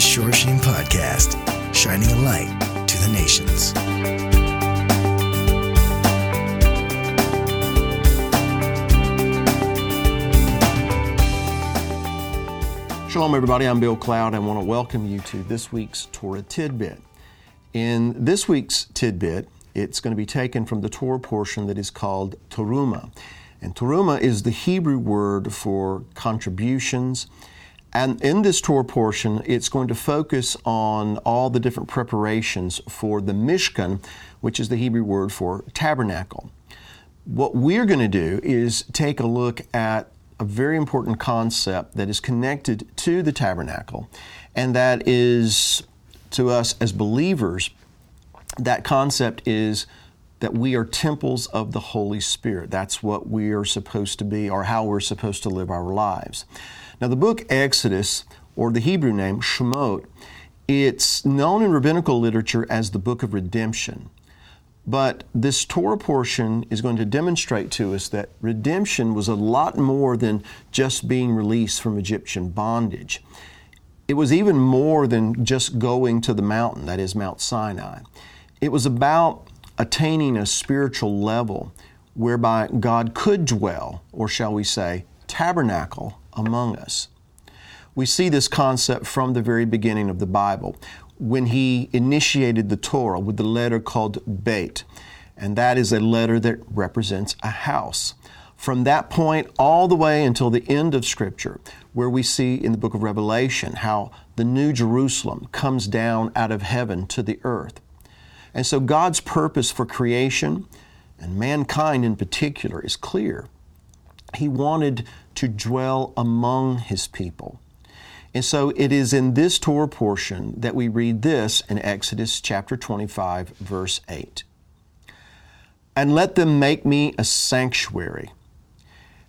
the Shore Sheen Podcast, shining a light to the nations. Shalom, everybody. I'm Bill Cloud. I want to welcome you to this week's Torah Tidbit. In this week's Tidbit, it's going to be taken from the Torah portion that is called Teruma. And Teruma is the Hebrew word for contributions. And in this Torah portion, it's going to focus on all the different preparations for the Mishkan, which is the Hebrew word for tabernacle. What we're going to do is take a look at a very important concept that is connected to the tabernacle, and that is to us as believers, that concept is that we are temples of the Holy Spirit. That's what we are supposed to be, or how we're supposed to live our lives. Now, the book Exodus, or the Hebrew name Shemot, it's known in rabbinical literature as the book of redemption. But this Torah portion is going to demonstrate to us that redemption was a lot more than just being released from Egyptian bondage. It was even more than just going to the mountain, that is Mount Sinai. It was about attaining a spiritual level whereby God could dwell, or shall we say, tabernacle among us. We see this concept from the very beginning of the Bible when he initiated the Torah with the letter called Beit, and that is a letter that represents a house. From that point all the way until the end of Scripture, where we see in the book of Revelation how the New Jerusalem comes down out of heaven to the earth. And so God's purpose for creation, and mankind in particular, is clear. He wanted to dwell among His people. And so it is in this Torah portion that we read this in Exodus chapter 25, verse 8. And let them make me a sanctuary.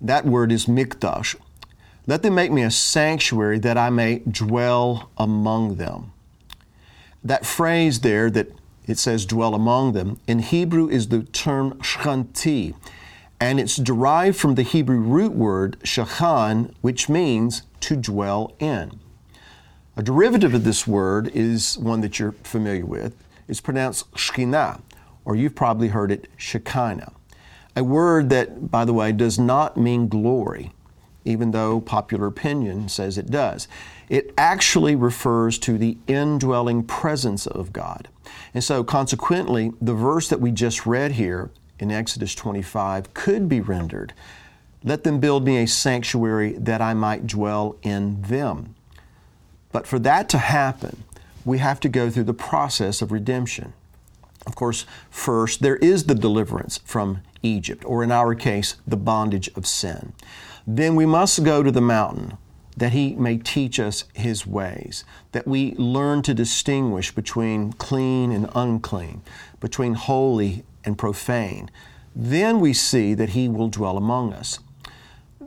That word is mikdash. Let them make me a sanctuary that I may dwell among them. That phrase there that it says dwell among them, in Hebrew is the term shchanti, and it's derived from the Hebrew root word shachan, which means to dwell in. A derivative of this word is one that you're familiar with. It's pronounced shkina, or you've probably heard it shekinah. A word that, by the way, does not mean glory, even though popular opinion says it does. It actually refers to the indwelling presence of God. And so, consequently, the verse that we just read here in Exodus 25 could be rendered Let them build me a sanctuary that I might dwell in them. But for that to happen, we have to go through the process of redemption. Of course, first, there is the deliverance from Egypt, or in our case, the bondage of sin. Then we must go to the mountain that He may teach us His ways, that we learn to distinguish between clean and unclean, between holy and profane. Then we see that He will dwell among us.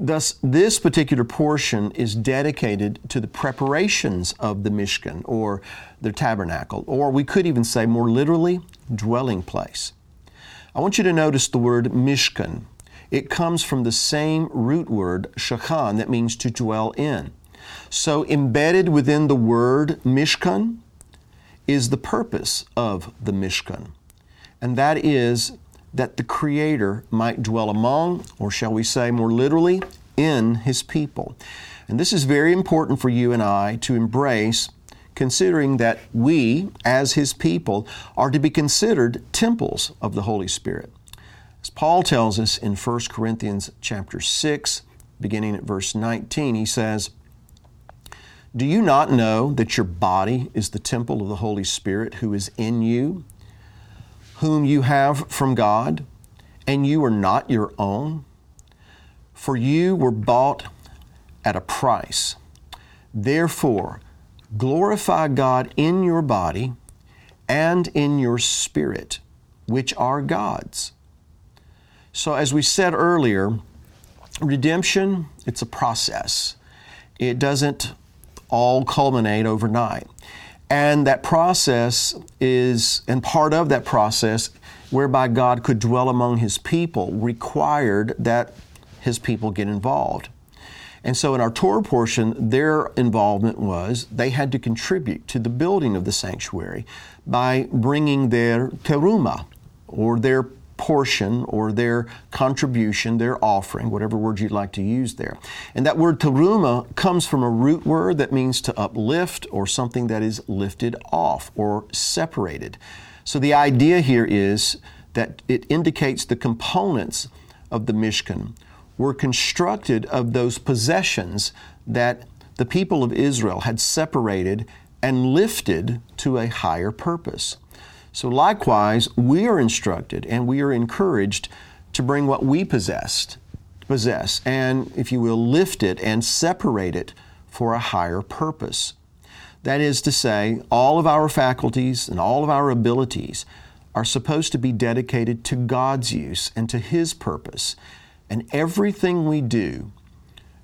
Thus, this particular portion is dedicated to the preparations of the Mishkan or the tabernacle, or we could even say more literally, dwelling place. I want you to notice the word Mishkan. It comes from the same root word, shachan, that means to dwell in. So, embedded within the word Mishkan is the purpose of the Mishkan, and that is that the Creator might dwell among, or shall we say more literally, in His people. And this is very important for you and I to embrace, considering that we, as His people, are to be considered temples of the Holy Spirit. As Paul tells us in 1 Corinthians chapter 6, beginning at verse 19, he says, Do you not know that your body is the temple of the Holy Spirit who is in you, whom you have from God, and you are not your own? For you were bought at a price. Therefore, glorify God in your body and in your spirit, which are God's. So, as we said earlier, redemption, it's a process. It doesn't all culminate overnight. And that process is, and part of that process, whereby God could dwell among His people, required that His people get involved. And so in our Torah portion, their involvement was they had to contribute to the building of the sanctuary by bringing their teruma, or their portion or their contribution, their offering, whatever word you'd like to use there. And that word teruma comes from a root word that means to uplift or something that is lifted off or separated. So the idea here is that it indicates the components of the Mishkan were constructed of those possessions that the people of Israel had separated and lifted to a higher purpose. So, likewise, we are instructed and we are encouraged to bring what we possessed, possess, and, if you will, lift it and separate it for a higher purpose. That is to say, all of our faculties and all of our abilities are supposed to be dedicated to God's use and to His purpose. And everything we do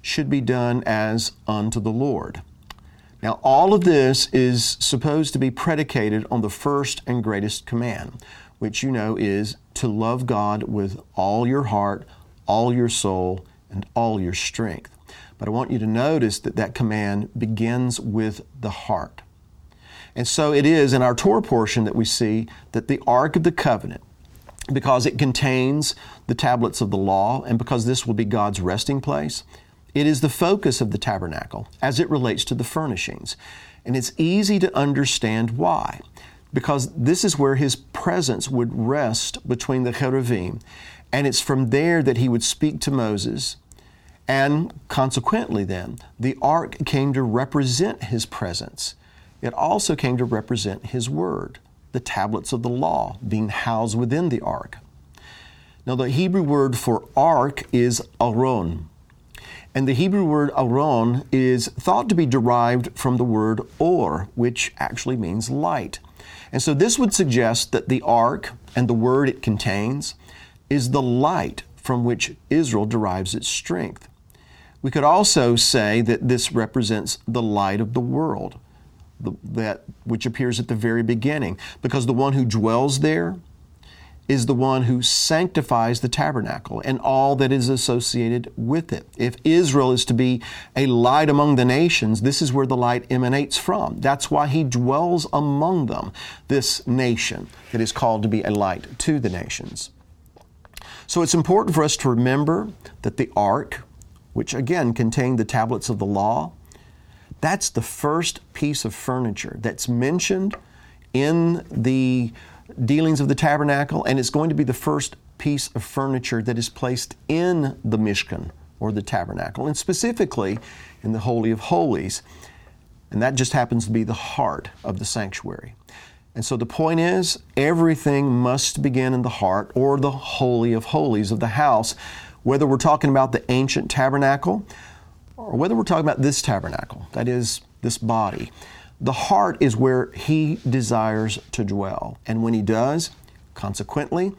should be done as unto the Lord. Now, all of this is supposed to be predicated on the first and greatest command, which you know is to love God with all your heart, all your soul, and all your strength. But I want you to notice that that command begins with the heart. And so it is in our Torah portion that we see that the Ark of the Covenant, because it contains the tablets of the law and because this will be God's resting place, it is the focus of the tabernacle as it relates to the furnishings. And it's easy to understand why. Because this is where his presence would rest between the cherubim. And it's from there that he would speak to Moses. And consequently, then, the ark came to represent his presence. It also came to represent his word, the tablets of the law being housed within the ark. Now, the Hebrew word for ark is aron. And the Hebrew word aron is thought to be derived from the word or, which actually means light. And so this would suggest that the ark and the word it contains is the light from which Israel derives its strength. We could also say that this represents the light of the world, the, that which appears at the very beginning, because the one who dwells there is the one who sanctifies the tabernacle and all that is associated with it. If Israel is to be a light among the nations, this is where the light emanates from. That's why he dwells among them, this nation that is called to be a light to the nations. So it's important for us to remember that the ark, which again contained the tablets of the law, that's the first piece of furniture that's mentioned in the dealings of the tabernacle, and it's going to be the first piece of furniture that is placed in the Mishkan or the tabernacle, and specifically in the Holy of Holies. And that just happens to be the heart of the sanctuary. And so the point is, everything must begin in the heart or the Holy of Holies of the house, whether we're talking about the ancient tabernacle or whether we're talking about this tabernacle, that is, this body. The heart is where He desires to dwell. And when He does, consequently,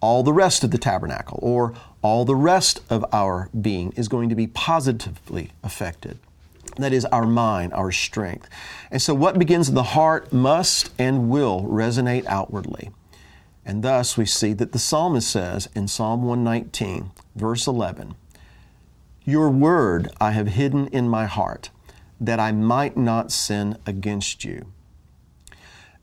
all the rest of the tabernacle or all the rest of our being is going to be positively affected. That is our mind, our strength. And so, what begins in the heart must and will resonate outwardly. And thus, we see that the psalmist says in Psalm 119, verse 11, Your word I have hidden in my heart that I might not sin against you.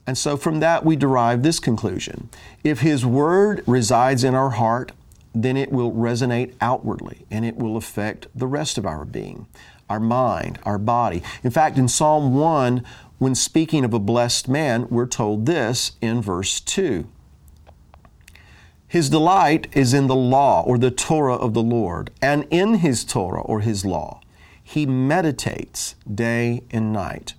And so from that we derive this conclusion. If His Word resides in our heart, then it will resonate outwardly and it will affect the rest of our being, our mind, our body. In fact, in Psalm 1, when speaking of a blessed man, we're told this in verse 2. His delight is in the law or the Torah of the Lord, and in His Torah or His law he meditates day and night.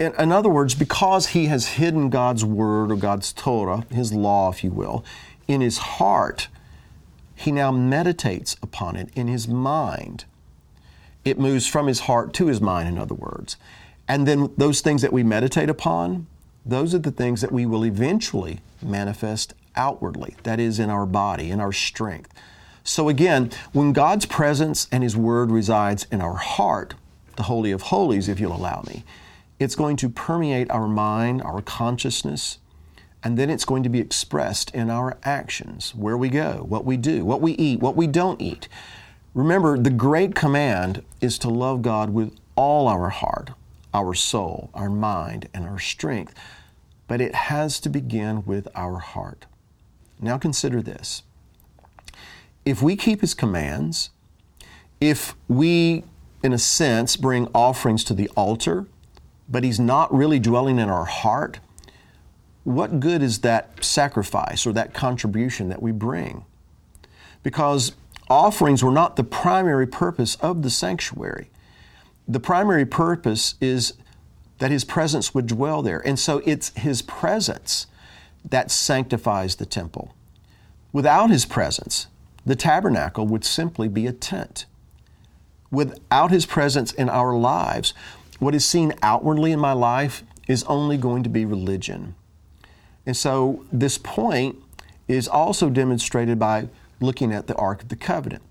In, other words, because he has hidden God's word or God's Torah, his law, if you will, in his heart, he now meditates upon it in his mind. It moves from his heart to his mind, in other words. And then those things that we meditate upon, those are the things that we will eventually manifest outwardly, that is, in our body, in our strength. So again, when God's presence and His Word resides in our heart, the Holy of Holies, if you'll allow me, it's going to permeate our mind, our consciousness, and then it's going to be expressed in our actions, where we go, what we do, what we eat, what we don't eat. Remember, the great command is to love God with all our heart, our soul, our mind, and our strength. But it has to begin with our heart. Now consider this. If we keep His commands, if we, in a sense, bring offerings to the altar, but He's not really dwelling in our heart, what good is that sacrifice or that contribution that we bring? Because offerings were not the primary purpose of the sanctuary. The primary purpose is that His presence would dwell there. And so it's His presence that sanctifies the temple. Without His presence, the tabernacle would simply be a tent. Without His presence in our lives, what is seen outwardly in my life is only going to be religion. And so this point is also demonstrated by looking at the Ark of the Covenant.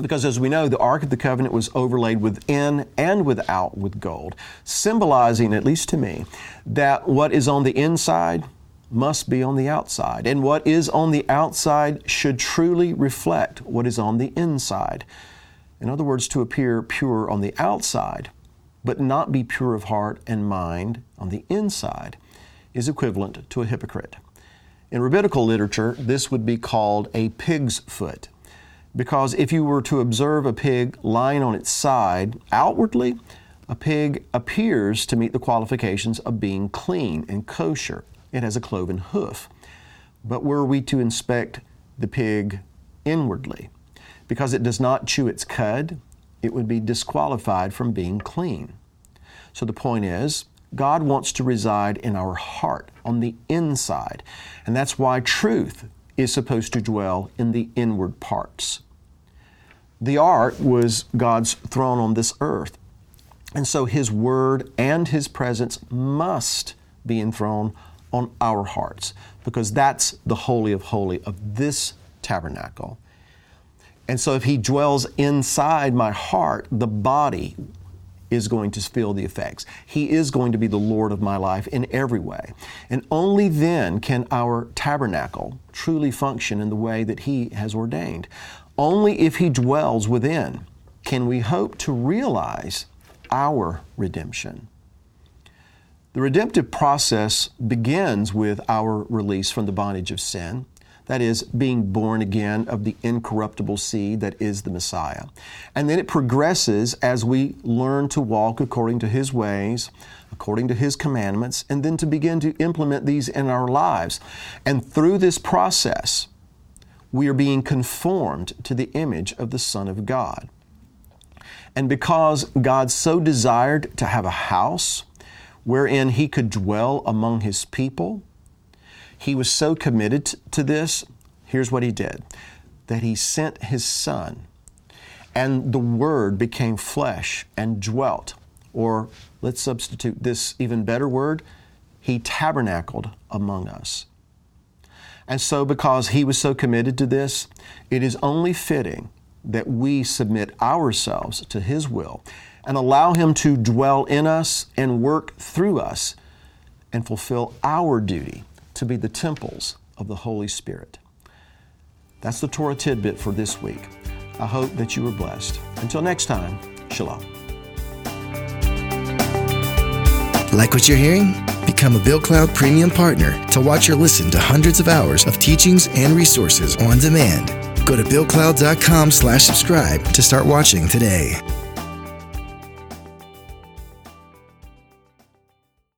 Because as we know, the Ark of the Covenant was overlaid within and without with gold, symbolizing, at least to me, that what is on the inside must be on the outside. And what is on the outside should truly reflect what is on the inside. In other words, to appear pure on the outside, but not be pure of heart and mind on the inside, is equivalent to a hypocrite. In rabbinical literature, this would be called a pig's foot. Because if you were to observe a pig lying on its side outwardly, a pig appears to meet the qualifications of being clean and kosher. It has a cloven hoof. But were we to inspect the pig inwardly, because it does not chew its cud, it would be disqualified from being clean. So the point is, God wants to reside in our heart, on the inside. And that's why truth is supposed to dwell in the inward parts. The ark was God's throne on this earth. And so His Word and His presence must be enthroned on our hearts because that's the Holy of Holy of this tabernacle. And so if He dwells inside my heart, the body is going to feel the effects. He is going to be the Lord of my life in every way. And only then can our tabernacle truly function in the way that He has ordained. Only if He dwells within can we hope to realize our redemption. The redemptive process begins with our release from the bondage of sin that is, being born again of the incorruptible seed that is the Messiah. And then it progresses as we learn to walk according to His ways, according to His commandments, and then to begin to implement these in our lives. And through this process, we are being conformed to the image of the Son of God. And because God so desired to have a house wherein He could dwell among His people, he was so committed to this, here's what he did that he sent his son, and the Word became flesh and dwelt. Or let's substitute this even better word he tabernacled among us. And so, because he was so committed to this, it is only fitting that we submit ourselves to his will and allow him to dwell in us and work through us and fulfill our duty to be the temples of the Holy Spirit. That's the Torah tidbit for this week. I hope that you were blessed. Until next time, Shalom. Like what you're hearing? Become a Bill Cloud Premium Partner to watch or listen to hundreds of hours of teachings and resources on demand. Go to BillCloud.com slash subscribe to start watching today.